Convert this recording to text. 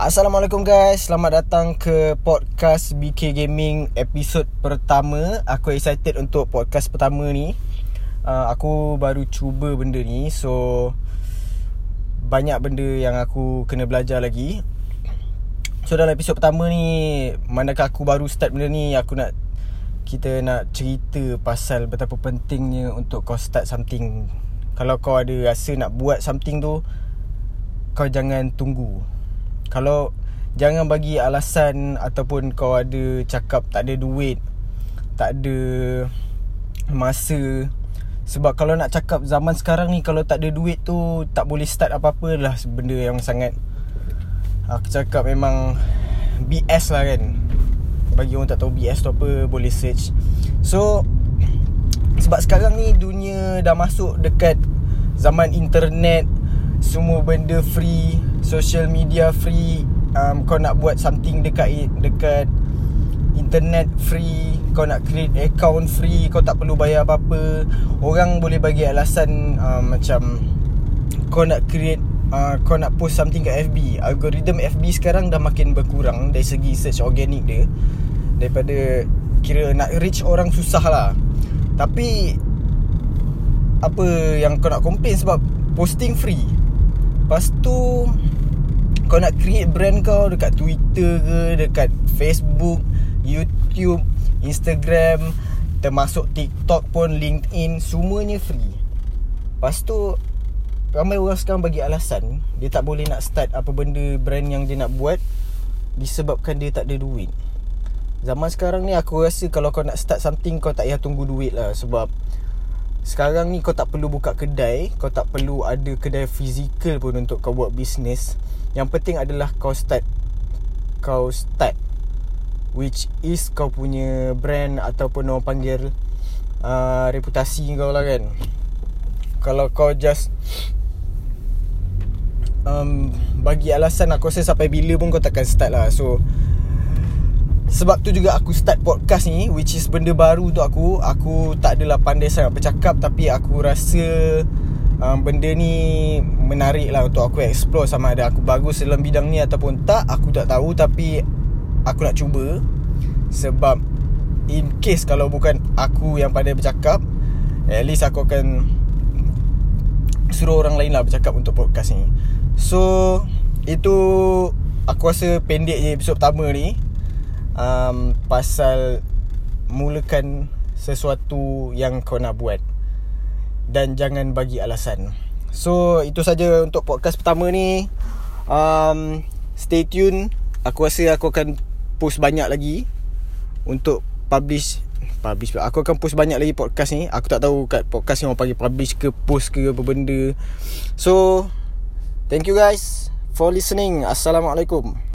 Assalamualaikum guys. Selamat datang ke podcast BK Gaming episod pertama. Aku excited untuk podcast pertama ni. Uh, Aku baru cuba benda ni So Banyak benda yang aku kena belajar lagi. So dalam episod pertama ni Manakah aku baru start benda ni? Aku nak Kita nak cerita pasal betapa pentingnya Untuk kau start something. Kalau kau ada rasa nak buat something tu Kau jangan tunggu kalau jangan bagi alasan ataupun kau ada cakap tak ada duit, tak ada masa sebab kalau nak cakap zaman sekarang ni kalau tak ada duit tu tak boleh start apa-apa lah benda yang sangat aku cakap memang BS lah kan. Bagi orang tak tahu BS tu apa boleh search. So sebab sekarang ni dunia dah masuk dekat zaman internet semua benda free social media free um, kau nak buat something dekat dekat internet free kau nak create account free kau tak perlu bayar apa-apa. Orang boleh bagi alasan um, macam kau nak create uh, kau nak post something kat FB algorithm FB sekarang dah makin berkurang dari segi search organic dia. Daripada kira nak reach orang susah lah. Tapi apa yang kau nak complain sebab posting free Lepas tu Kau nak create brand kau Dekat Twitter ke Dekat Facebook YouTube Instagram Termasuk TikTok pun LinkedIn Semuanya free. Lepas tu Ramai orang sekarang bagi alasan Dia tak boleh nak start Apa benda brand yang dia nak buat Disebabkan dia tak ada duit. Zaman sekarang ni aku rasa Kalau kau nak start something Kau tak payah tunggu duit lah Sebab sekarang ni kau tak perlu buka kedai Kau tak perlu ada kedai fizikal pun Untuk kau buat bisnes. Yang penting adalah kau start Kau start Which is kau punya brand Ataupun orang panggil uh, Reputasi kau lah kan. Kalau kau just um, Bagi alasan aku rasa sampai bila pun kau takkan start lah. So sebab tu juga aku start podcast ni Which is benda baru untuk aku. Aku tak adalah pandai sangat bercakap Tapi aku rasa um, Benda ni menarik lah untuk aku explore Sama ada aku bagus dalam bidang ni ataupun tak Aku tak tahu. Tapi Aku nak cuba. Sebab In case kalau bukan aku yang pandai bercakap At least aku akan Suruh orang lain lah bercakap untuk podcast ni. So Itu Aku rasa pendek je episod pertama ni um, pasal mulakan sesuatu yang kau nak buat dan jangan bagi alasan. So itu saja untuk podcast pertama ni. Um, stay tune. Aku rasa aku akan post banyak lagi untuk publish publish aku akan post banyak lagi podcast ni aku tak tahu kat podcast ni orang panggil publish ke post ke apa benda so thank you guys for listening assalamualaikum